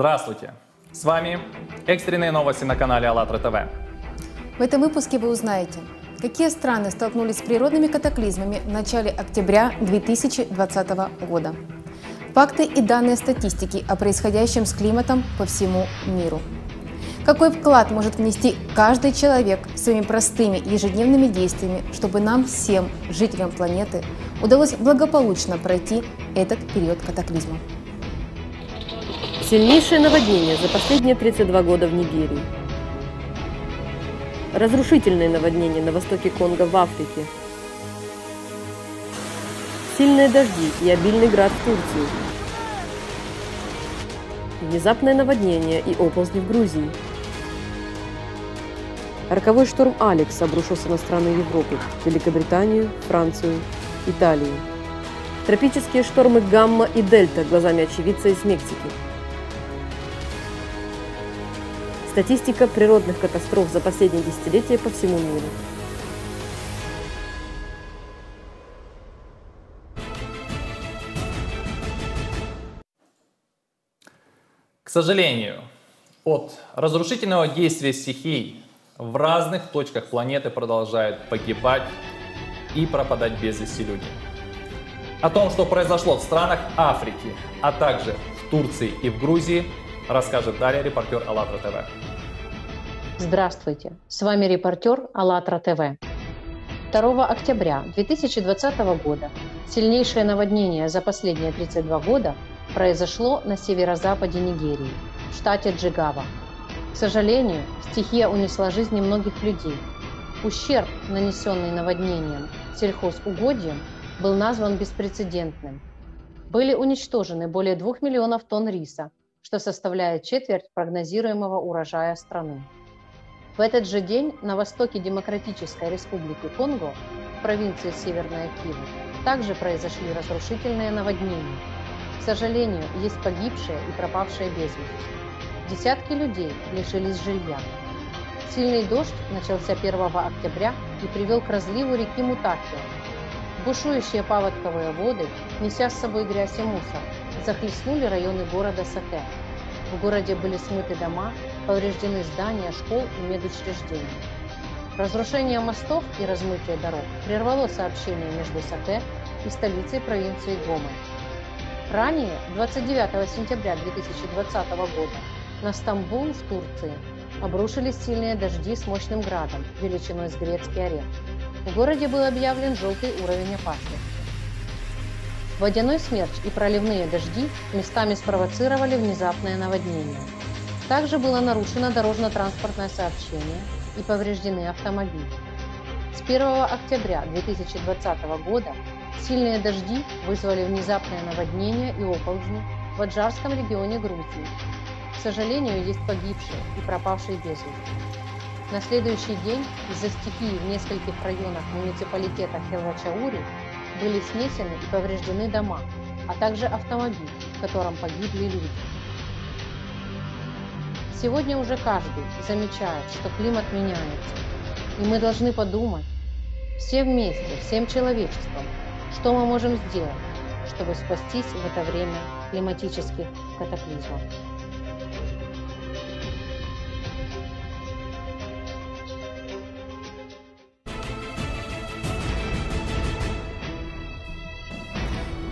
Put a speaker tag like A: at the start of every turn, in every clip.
A: Здравствуйте! С вами экстренные новости на канале АЛЛАТРА ТВ.
B: В этом выпуске вы узнаете, какие страны столкнулись с природными катаклизмами в начале октября 2020 года, факты и данные статистики о происходящем с климатом по всему миру, какой вклад может внести каждый человек своими простыми ежедневными действиями, чтобы нам всем, жителям планеты, удалось благополучно пройти этот период катаклизма.
C: Сильнейшее наводнение за последние 32 года в Нигерии. Разрушительные наводнения на востоке Конго в Африке. Сильные дожди и обильный град в Турции. Внезапное наводнение и оползни в Грузии. Роковой шторм Алекс обрушился на страны Европы, Великобританию, Францию, Италию. Тропические штормы Гамма и Дельта глазами очевидца из Мексики. Статистика природных катастроф за последние десятилетия по всему миру.
A: К сожалению, от разрушительного действия стихий в разных точках планеты продолжают погибать и пропадать без вести люди. О том, что произошло в странах Африки, а также в Турции и в Грузии, расскажет далее репортер АЛЛАТРА ТВ.
D: Здравствуйте, с вами репортер АЛЛАТРА ТВ. 2 октября 2020 года сильнейшее наводнение за последние 32 года произошло на северо-западе Нигерии, в штате Джигава. К сожалению, стихия унесла жизни многих людей. Ущерб, нанесенный наводнением сельхозугодьям, был назван беспрецедентным. Были уничтожены более 2 миллионов тонн риса, что составляет четверть прогнозируемого урожая страны. В этот же день на востоке Демократической Республики Конго, в провинции Северная Киву, также произошли разрушительные наводнения. К сожалению, есть погибшие и пропавшие без вести. Десятки людей лишились жилья. Сильный дождь начался 1 октября и привел к разливу реки Мутакио. Бушующие паводковые воды, неся с собой грязь и мусор, захлестнули районы города Саке. В городе были смыты дома, повреждены здания школ и медучреждений. Разрушение мостов и размытие дорог прервало сообщение между Саке и столицей провинции Гомель. Ранее, 29 сентября 2020 года, на Стамбул в Турции обрушились сильные дожди с мощным градом, величиной с грецкий орех. В городе был объявлен желтый уровень опасности. Водяной смерч и проливные дожди местами спровоцировали внезапное наводнение. Также было нарушено дорожно-транспортное сообщение и повреждены автомобили. С 1 октября 2020 года сильные дожди вызвали внезапное наводнение и оползни в Аджарском регионе Грузии. К сожалению, есть погибшие и пропавшие без вести. На следующий день из-за стихии в нескольких районах муниципалитета Хелвачаури были снесены и повреждены дома, а также автомобиль, в котором погибли люди. Сегодня уже каждый замечает, что климат меняется, и мы должны подумать, все вместе, всем человечеством, что мы можем сделать, чтобы спастись в это время климатических катаклизмов.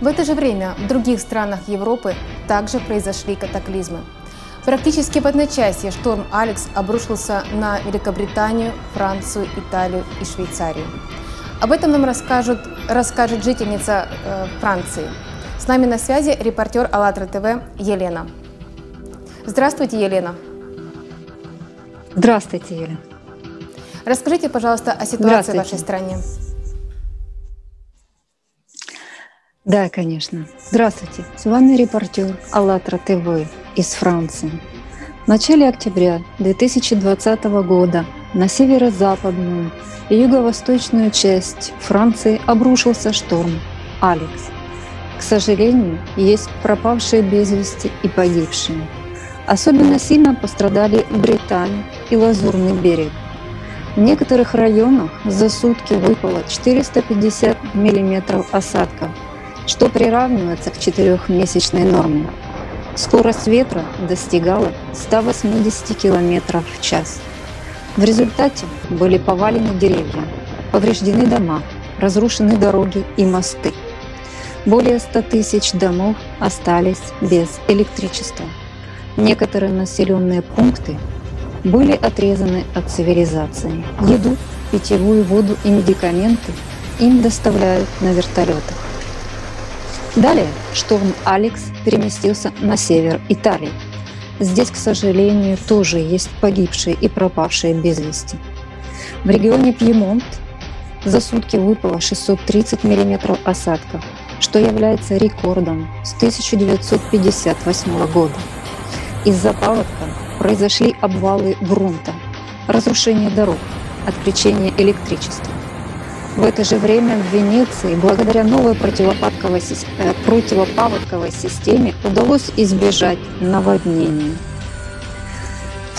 B: В это же время в других странах Европы также произошли катаклизмы. Практически в одночасье шторм Алекс обрушился на Великобританию, Францию, Италию и Швейцарию. Об этом нам расскажут, расскажет жительница э, Франции. С нами на связи репортер АЛЛАТРА ТВ Елена. Здравствуйте, Елена.
E: Здравствуйте, Елена.
B: Расскажите, пожалуйста, о ситуации в вашей стране.
E: Да, конечно. Здравствуйте, с вами репортер АЛЛАТРА ТВ из Франции. В начале октября 2020 года на северо-западную и юго-восточную часть Франции обрушился шторм «Алекс». К сожалению, есть пропавшие без вести и погибшие. Особенно сильно пострадали Британия и Лазурный берег. В некоторых районах за сутки выпало 450 мм осадков – что приравнивается к четырехмесячной норме. Скорость ветра достигала 180 км в час. В результате были повалены деревья, повреждены дома, разрушены дороги и мосты. Более 100 тысяч домов остались без электричества. Некоторые населенные пункты были отрезаны от цивилизации. Еду, питьевую воду и медикаменты им доставляют на вертолетах. Далее шторм Алекс переместился на север Италии. Здесь, к сожалению, тоже есть погибшие и пропавшие без вести. В регионе Пьемонт за сутки выпало 630 мм осадков, что является рекордом с 1958 года. Из-за паводка произошли обвалы грунта, разрушение дорог, отключение электричества. В это же время в Венеции, благодаря новой противопаводковой, э, противопаводковой системе, удалось избежать наводнений.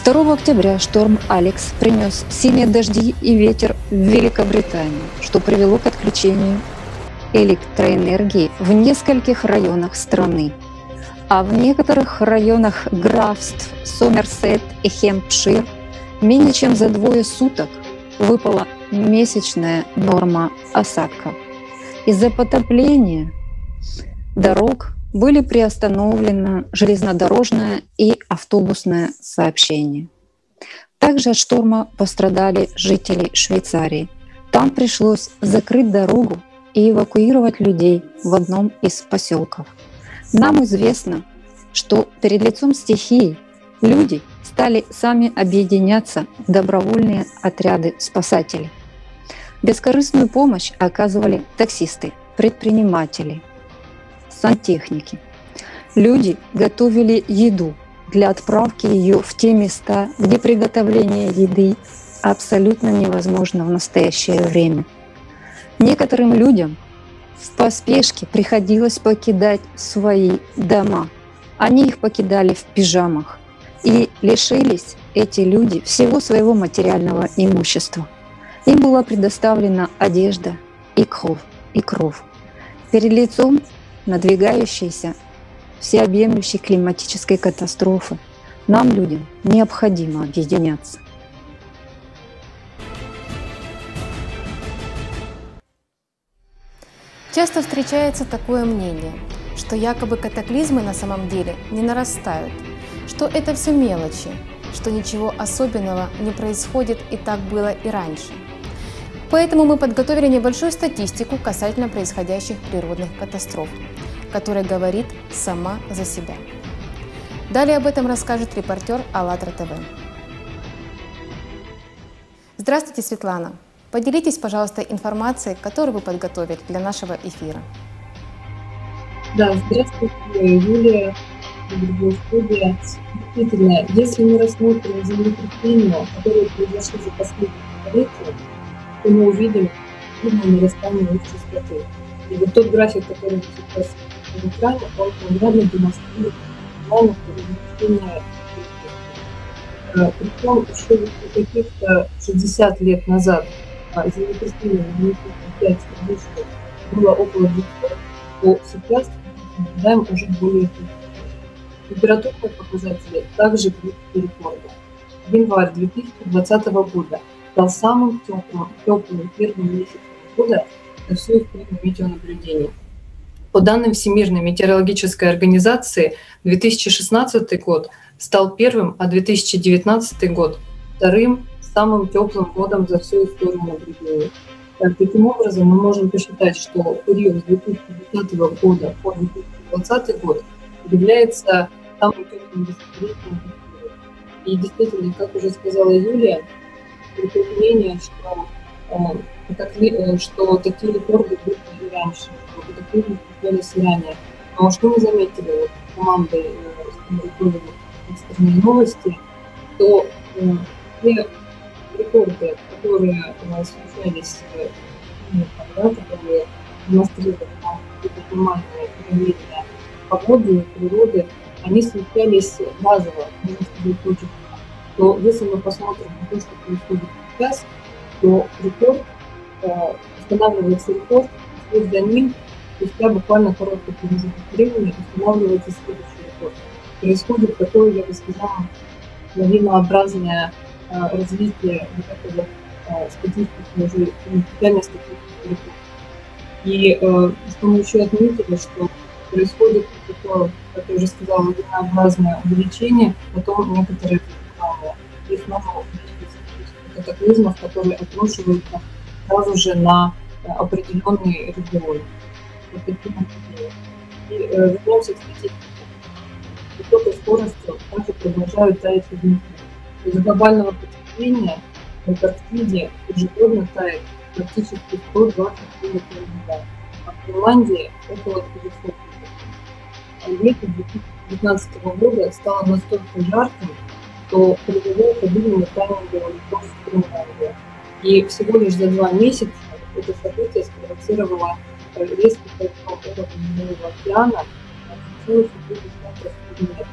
E: 2 октября шторм Алекс принес сильные дожди и ветер в Великобританию, что привело к отключению электроэнергии в нескольких районах страны. А в некоторых районах графств Сомерсет и Хемпшир менее чем за двое суток выпала месячная норма осадков. Из-за потопления дорог были приостановлены железнодорожное и автобусное сообщение. Также от шторма пострадали жители Швейцарии. Там пришлось закрыть дорогу и эвакуировать людей в одном из поселков. Нам известно, что перед лицом стихии люди стали сами объединяться в добровольные отряды спасателей. Бескорыстную помощь оказывали таксисты, предприниматели, сантехники. Люди готовили еду для отправки ее в те места, где приготовление еды абсолютно невозможно в настоящее время. Некоторым людям в поспешке приходилось покидать свои дома. Они их покидали в пижамах. И лишились эти люди всего своего материального имущества – им была предоставлена одежда и кров, и кров. Перед лицом надвигающейся всеобъемлющей климатической катастрофы нам, людям, необходимо объединяться.
B: Часто встречается такое мнение, что якобы катаклизмы на самом деле не нарастают, что это все мелочи, что ничего особенного не происходит и так было и раньше – Поэтому мы подготовили небольшую статистику касательно происходящих природных катастроф, которая говорит сама за себя. Далее об этом расскажет репортер АЛЛАТРА ТВ. Здравствуйте, Светлана. Поделитесь, пожалуйста, информацией, которую вы подготовили для нашего эфира.
F: Да, здравствуйте, Юлия, студия. Действительно, если мы рассмотрим землетрясения, которые произошли за последние столетия, то мы увидим сильное нарастание их частоты. И вот тот график, который вы сейчас на экране, он наглядно демонстрирует планов перемещения Причем еще каких-то 60 лет назад землетрясение на 5 выше было около 200, то сейчас наблюдаем уже более Температурные показатели также близки рекорда. Январь 2020 года стал самым теплым, теплым первым месяцем года за всю историю метеонаблюдения. По данным Всемирной метеорологической организации, 2016 год стал первым, а 2019 год вторым самым теплым годом за всю историю наблюдения. Так, таким образом, мы можем посчитать, что период с 2010 года по 2020 год является самым теплым. И действительно, как уже сказала Юлия, мнение, что, э, э, что такие рекорды были и раньше, что случались и ранее. Но что мы заметили вот, командой э, экстренные новости, то э, те рекорды, которые э, случались э, ну, да, которые демонстрировали нам какие-то погоды, природы, они случались базово, можно сказать, очень то если мы посмотрим на то, что происходит сейчас, то рекорд, э, устанавливается рекорд, вслед за ним, спустя буквально короткий промежуток времени устанавливается следующий рекорд. происходит такое, я бы сказала, лавинообразное развитие вот этого статистики уже специальной статистики. И что мы еще отметили, что происходит такое, как я уже сказала, лавинообразное увеличение, потом некоторые и снова катаклизмов, которые обрушиваются сразу же на определенный регион. И э, вернемся к статистике. Высокой скоростью также продолжают таять ледники. Из-за глобального потепления в Антарктиде ежегодно тает практически 120 км льда, а в Финляндии около 500 км. А лето 2019 года стало настолько жарким, что к обильному таймингу льдов в Финляндии. И всего лишь за два месяца это событие спровоцировало резкий подъем уровня Мирового океана на целых метра.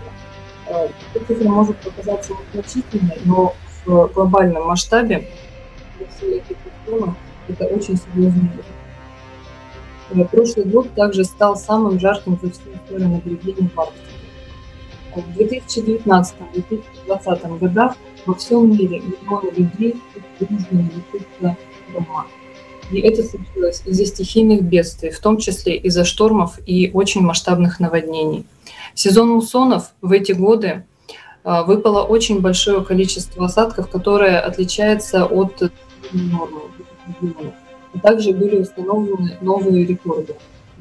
F: Эта цифра может показаться незначительной, но в глобальном масштабе для всей этой это очень серьезный риск. Прошлый год также стал самым жарким за всю историю наблюдений в Арктике. В 2019-2020 годах во всем мире миллионы людей вынуждены лишиться дома. И это случилось из-за стихийных бедствий, в том числе из-за штормов и очень масштабных наводнений. Сезон муссонов в эти годы а, выпало очень большое количество осадков, которое отличается от нормы. А также были установлены новые рекорды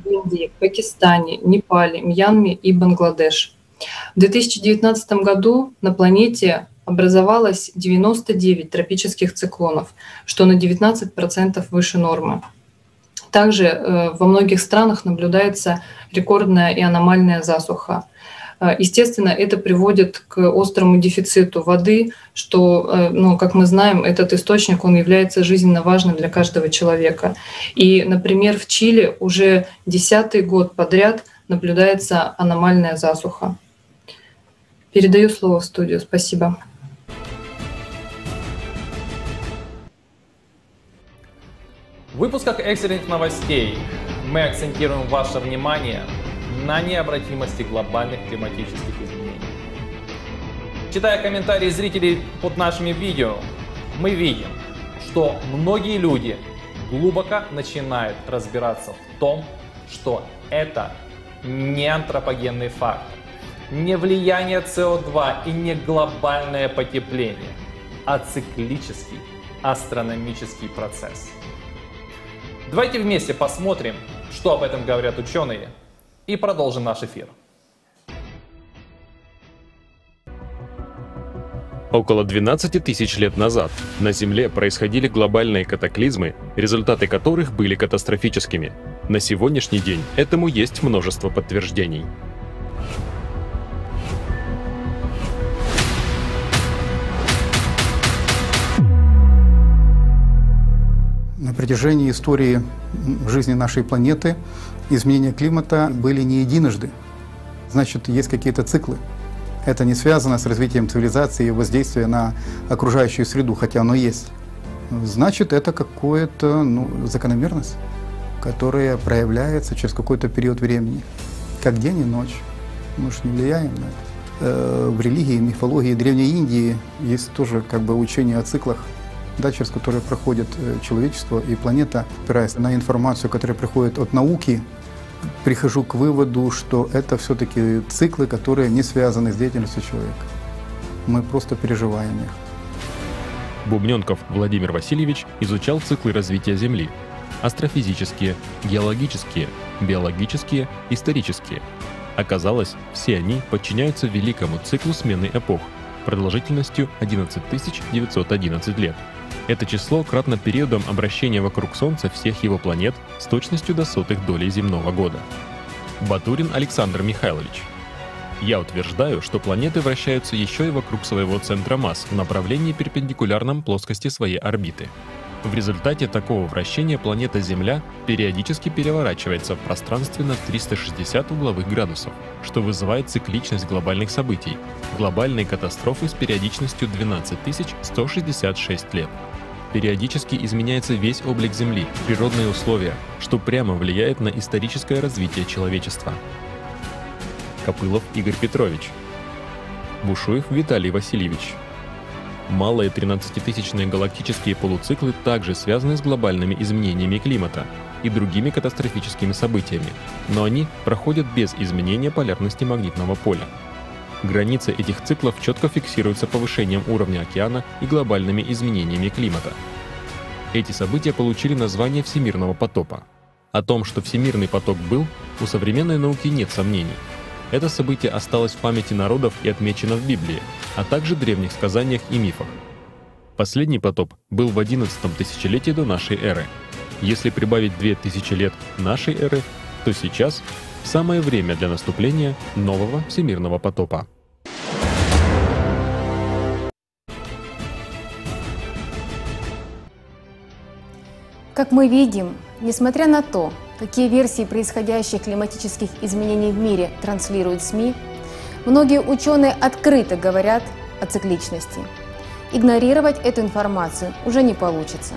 F: в Индии, Пакистане, Непале, Мьянме и Бангладеш. В 2019 году на планете образовалось 99 тропических циклонов, что на 19% выше нормы. Также э, во многих странах наблюдается рекордная и аномальная засуха. Э, естественно, это приводит к острому дефициту воды, что, э, ну, как мы знаем, этот источник, он является жизненно важным для каждого человека. И, например, в Чили уже десятый год подряд наблюдается аномальная засуха. Передаю слово в студию. Спасибо.
A: В выпусках экстренных новостей мы акцентируем ваше внимание на необратимости глобальных климатических изменений. Читая комментарии зрителей под нашими видео, мы видим, что многие люди глубоко начинают разбираться в том, что это не антропогенный факт, не влияние СО2 и не глобальное потепление, а циклический астрономический процесс. Давайте вместе посмотрим, что об этом говорят ученые, и продолжим наш эфир.
G: Около 12 тысяч лет назад на Земле происходили глобальные катаклизмы, результаты которых были катастрофическими. На сегодняшний день этому есть множество подтверждений.
H: Протяжении истории жизни нашей планеты изменения климата были не единожды. Значит, есть какие-то циклы. Это не связано с развитием цивилизации и воздействия на окружающую среду, хотя оно есть. Значит, это какая-то ну, закономерность, которая проявляется через какой-то период времени, как день и ночь. Мы же не влияем на это. Э, в религии, мифологии Древней Индии есть тоже как бы учение о циклах да, через которые проходит э, человечество и планета, опираясь на информацию, которая приходит от науки, прихожу к выводу, что это все-таки циклы, которые не связаны с деятельностью человека. Мы просто переживаем их.
G: Бубненков Владимир Васильевич изучал циклы развития Земли. Астрофизические, геологические, биологические, исторические. Оказалось, все они подчиняются великому циклу смены эпох продолжительностью 11 911 лет. Это число кратно периодом обращения вокруг Солнца всех его планет с точностью до сотых долей земного года. Батурин Александр Михайлович. Я утверждаю, что планеты вращаются еще и вокруг своего центра масс в направлении перпендикулярном плоскости своей орбиты. В результате такого вращения планета Земля периодически переворачивается в пространстве на 360 угловых градусов, что вызывает цикличность глобальных событий, глобальные катастрофы с периодичностью 12 166 лет периодически изменяется весь облик Земли, природные условия, что прямо влияет на историческое развитие человечества. Копылов Игорь Петрович. Бушуев Виталий Васильевич. Малые 13-тысячные галактические полуциклы также связаны с глобальными изменениями климата и другими катастрофическими событиями, но они проходят без изменения полярности магнитного поля. Границы этих циклов четко фиксируются повышением уровня океана и глобальными изменениями климата. Эти события получили название Всемирного потопа. О том, что Всемирный поток был, у современной науки нет сомнений – это событие осталось в памяти народов и отмечено в Библии, а также древних сказаниях и мифах. Последний потоп был в 11 тысячелетии до нашей эры. Если прибавить 2000 лет нашей эры, то сейчас самое время для наступления нового всемирного потопа.
B: Как мы видим, несмотря на то, какие версии происходящих климатических изменений в мире транслируют СМИ, многие ученые открыто говорят о цикличности. Игнорировать эту информацию уже не получится.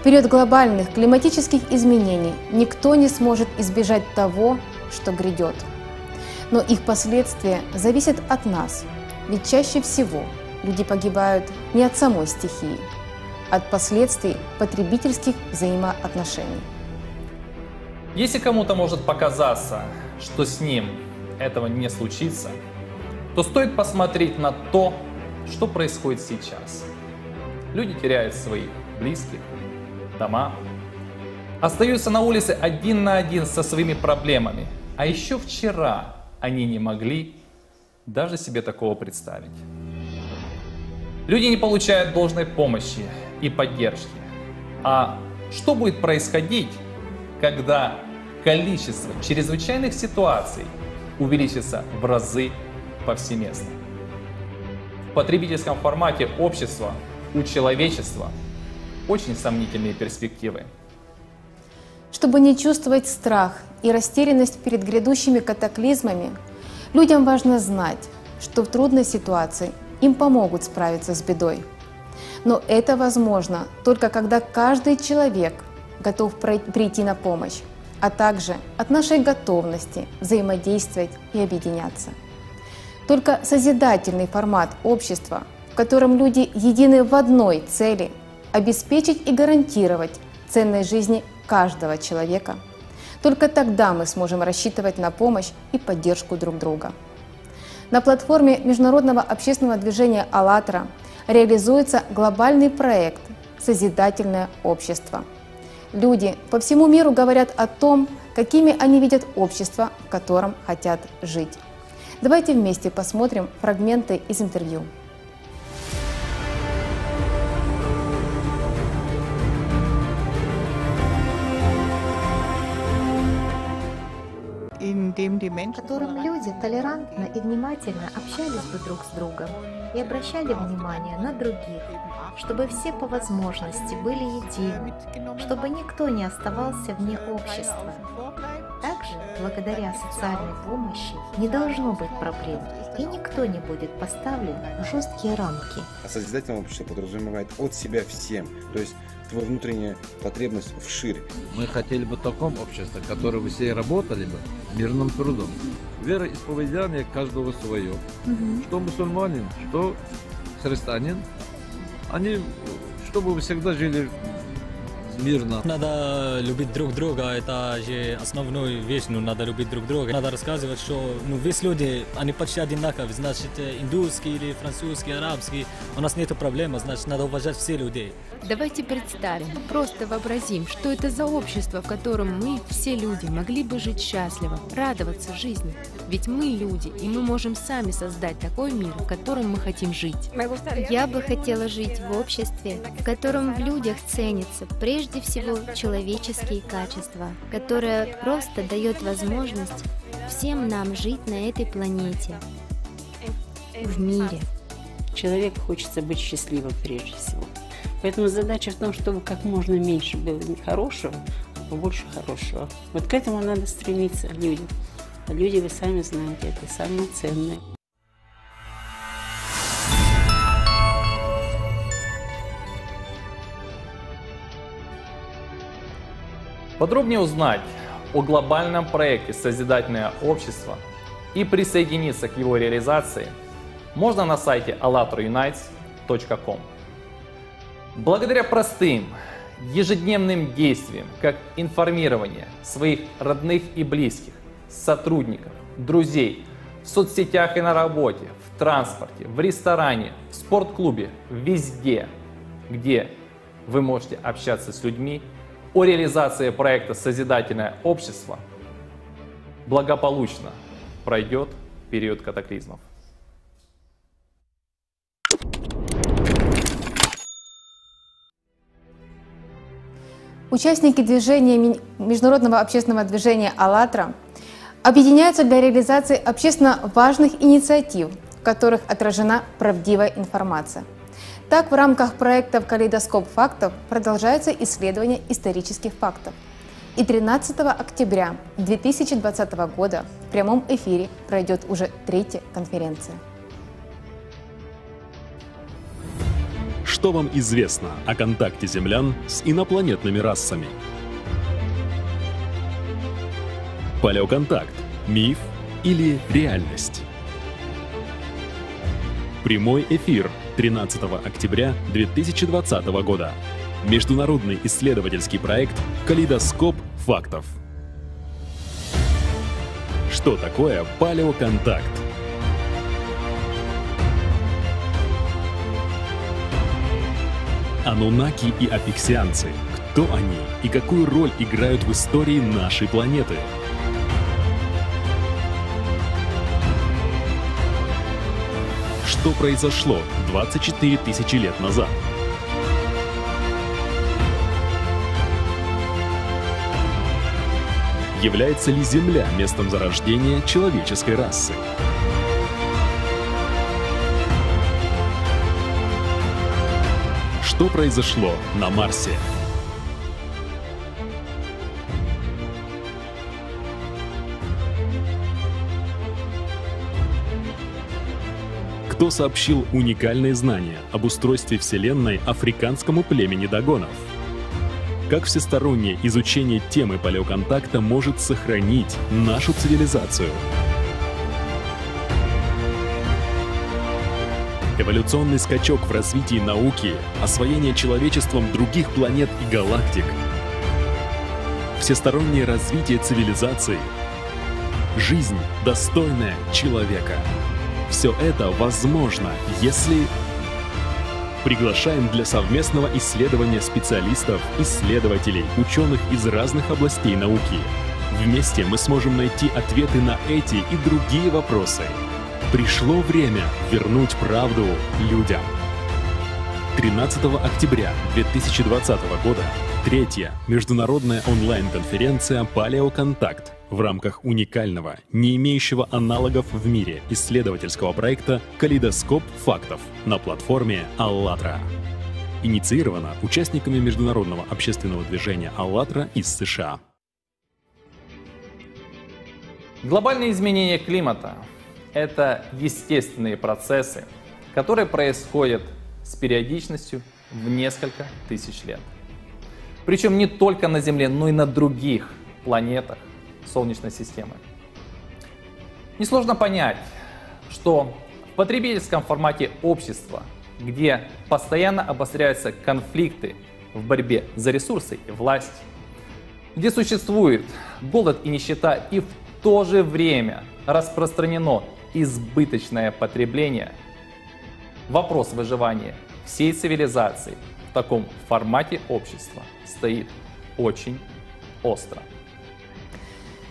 B: В период глобальных климатических изменений никто не сможет избежать того, что грядет. Но их последствия зависят от нас, ведь чаще всего люди погибают не от самой стихии, а от последствий потребительских взаимоотношений.
A: Если кому-то может показаться, что с ним этого не случится, то стоит посмотреть на то, что происходит сейчас. Люди теряют своих близких, дома, остаются на улице один на один со своими проблемами. А еще вчера они не могли даже себе такого представить. Люди не получают должной помощи и поддержки. А что будет происходить, когда количество чрезвычайных ситуаций увеличится в разы повсеместно. В потребительском формате общества у человечества очень сомнительные перспективы.
B: Чтобы не чувствовать страх и растерянность перед грядущими катаклизмами, людям важно знать, что в трудной ситуации им помогут справиться с бедой. Но это возможно только когда каждый человек готов прийти на помощь, а также от нашей готовности взаимодействовать и объединяться. Только созидательный формат общества, в котором люди едины в одной цели – обеспечить и гарантировать ценность жизни каждого человека, только тогда мы сможем рассчитывать на помощь и поддержку друг друга. На платформе международного общественного движения «АЛЛАТРА» реализуется глобальный проект «Созидательное общество», Люди по всему миру говорят о том, какими они видят общество, в котором хотят жить. Давайте вместе посмотрим фрагменты из интервью.
I: в котором люди толерантно и внимательно общались бы друг с другом и обращали внимание на других, чтобы все по возможности были едины, чтобы никто не оставался вне общества. Также, благодаря социальной помощи, не должно быть проблем, и никто не будет поставлен в жесткие рамки.
J: А созидательное общество подразумевает от себя всем, то есть твоя внутренняя потребность вширь.
K: Мы хотели бы в таком обществе, которое бы все работали бы мирным трудом. Вероисповедание каждого свое. Угу. Что мусульманин, что христианин, они, чтобы всегда жили мирно.
L: Надо любить друг друга, это же основная вещь, ну, надо любить друг друга. Надо рассказывать, что ну, весь люди, они почти одинаковые, значит, индусский или французский, арабский, у нас нет проблемы, значит, надо уважать все людей.
M: Давайте представим, просто вообразим, что это за общество, в котором мы, все люди, могли бы жить счастливо, радоваться жизни. Ведь мы люди, и мы можем сами создать такой мир, в котором мы хотим жить.
N: Я бы хотела жить в обществе, в котором в людях ценится прежде всего человеческие качества, которое просто дает возможность всем нам жить на этой планете, в мире.
O: Человеку хочется быть счастливым прежде всего. Поэтому задача в том, чтобы как можно меньше было хорошего, а побольше хорошего. Вот к этому надо стремиться людям. Люди, вы сами знаете, это самое ценное.
A: Подробнее узнать о глобальном проекте «Созидательное общество» и присоединиться к его реализации можно на сайте allatraunites.com. Благодаря простым, ежедневным действиям, как информирование своих родных и близких, сотрудников, друзей, в соцсетях и на работе, в транспорте, в ресторане, в спортклубе, везде, где вы можете общаться с людьми о реализации проекта «Созидательное общество» благополучно пройдет период катаклизмов.
B: Участники движения Международного общественного движения «АЛЛАТРА» объединяются для реализации общественно важных инициатив, в которых отражена правдивая информация. Так, в рамках проекта «Калейдоскоп фактов» продолжается исследование исторических фактов. И 13 октября 2020 года в прямом эфире пройдет уже третья конференция.
G: Что вам известно о контакте землян с инопланетными расами? Палеоконтакт – миф или реальность? Прямой эфир 13 октября 2020 года. Международный исследовательский проект «Калейдоскоп фактов». Что такое палеоконтакт? Анунаки и апексианцы. Кто они и какую роль играют в истории нашей планеты? Что произошло 24 тысячи лет назад? Является ли Земля местом зарождения человеческой расы? Что произошло на Марсе? Кто сообщил уникальные знания об устройстве Вселенной африканскому племени Дагонов? Как всестороннее изучение темы палеоконтакта может сохранить нашу цивилизацию? Эволюционный скачок в развитии науки, освоение человечеством других планет и галактик, всестороннее развитие цивилизации, жизнь, достойная человека. Все это возможно, если приглашаем для совместного исследования специалистов, исследователей, ученых из разных областей науки. Вместе мы сможем найти ответы на эти и другие вопросы – Пришло время вернуть правду людям. 13 октября 2020 года третья международная онлайн-конференция «Палеоконтакт» в рамках уникального, не имеющего аналогов в мире исследовательского проекта «Калейдоскоп фактов» на платформе «АЛЛАТРА». Инициирована участниками международного общественного движения «АЛЛАТРА» из США.
A: Глобальные изменения климата это естественные процессы, которые происходят с периодичностью в несколько тысяч лет. Причем не только на Земле, но и на других планетах Солнечной системы. Несложно понять, что в потребительском формате общества, где постоянно обостряются конфликты в борьбе за ресурсы и власть, где существует голод и нищета и в то же время распространено избыточное потребление. Вопрос выживания всей цивилизации в таком формате общества стоит очень остро.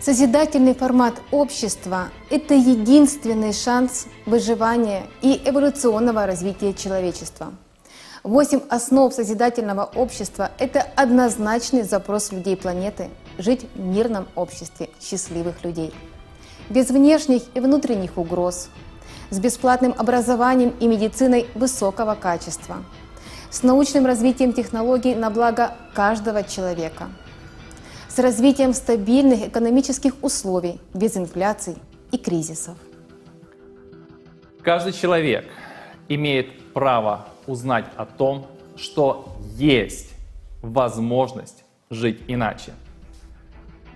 B: Созидательный формат общества – это единственный шанс выживания и эволюционного развития человечества. Восемь основ созидательного общества – это однозначный запрос людей планеты жить в мирном обществе счастливых людей – без внешних и внутренних угроз, с бесплатным образованием и медициной высокого качества, с научным развитием технологий на благо каждого человека, с развитием стабильных экономических условий без инфляций и кризисов.
A: Каждый человек имеет право узнать о том, что есть возможность жить иначе.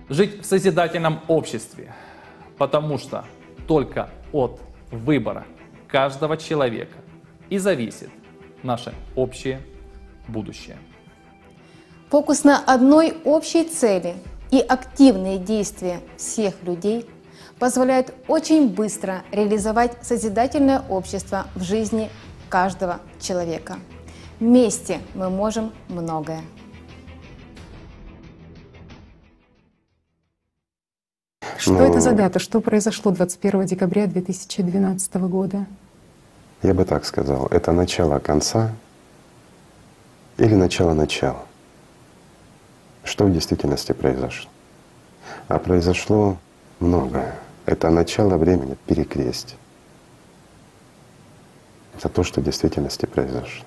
A: Жить в созидательном обществе – Потому что только от выбора каждого человека и зависит наше общее будущее.
B: Фокус на одной общей цели и активные действия всех людей позволяют очень быстро реализовать созидательное общество в жизни каждого человека. Вместе мы можем многое.
P: Что
Q: Ну,
P: это за дата? Что произошло 21 декабря 2012 года?
Q: Я бы так сказал, это начало конца или начало начала. Что в действительности произошло? А произошло многое. Это начало времени перекрестия. Это то, что в действительности произошло.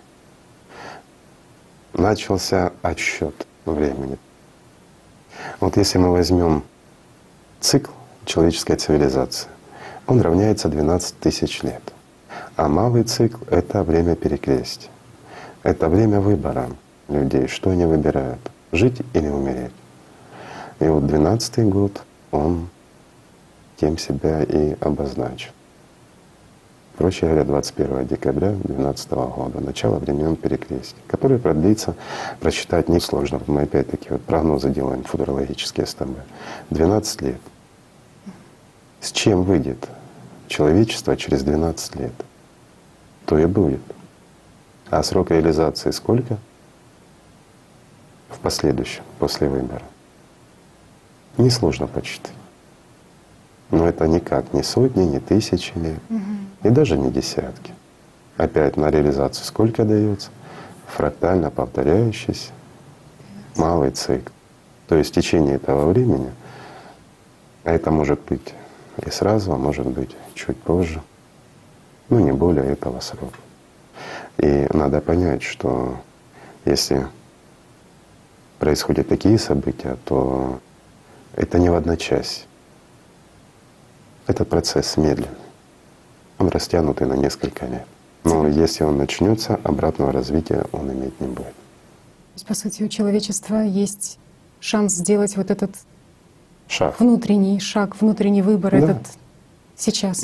Q: Начался отсчет времени. Вот если мы возьмем цикл человеческой цивилизации, он равняется 12 тысяч лет. А малый цикл — это время перекрестия. Это время выбора людей, что они выбирают — жить или умереть. И вот 12 год, он тем себя и обозначил. Проще говоря, 21 декабря 2012 года, начало времен перекрестия, которое продлится, просчитать несложно. Мы опять-таки вот прогнозы делаем футурологические с тобой. 12 лет. С чем выйдет человечество через 12 лет? То и будет. А срок реализации сколько? В последующем, после выбора. Несложно почитать. Но это никак не сотни, не тысячи лет, и даже не десятки. Опять на реализацию сколько дается? Фрактально повторяющийся малый цикл. То есть в течение этого времени, а это может быть и сразу, а может быть чуть позже, ну не более этого срока. И надо понять, что если происходят такие события, то это не в одночасье. Этот процесс медленный. Он растянутый на несколько лет. Но если он начнется, обратного развития он иметь не будет.
P: То есть, по сути, у человечества есть шанс сделать вот этот
Q: Шаг.
P: внутренний шаг, внутренний выбор
Q: Да.
P: этот сейчас.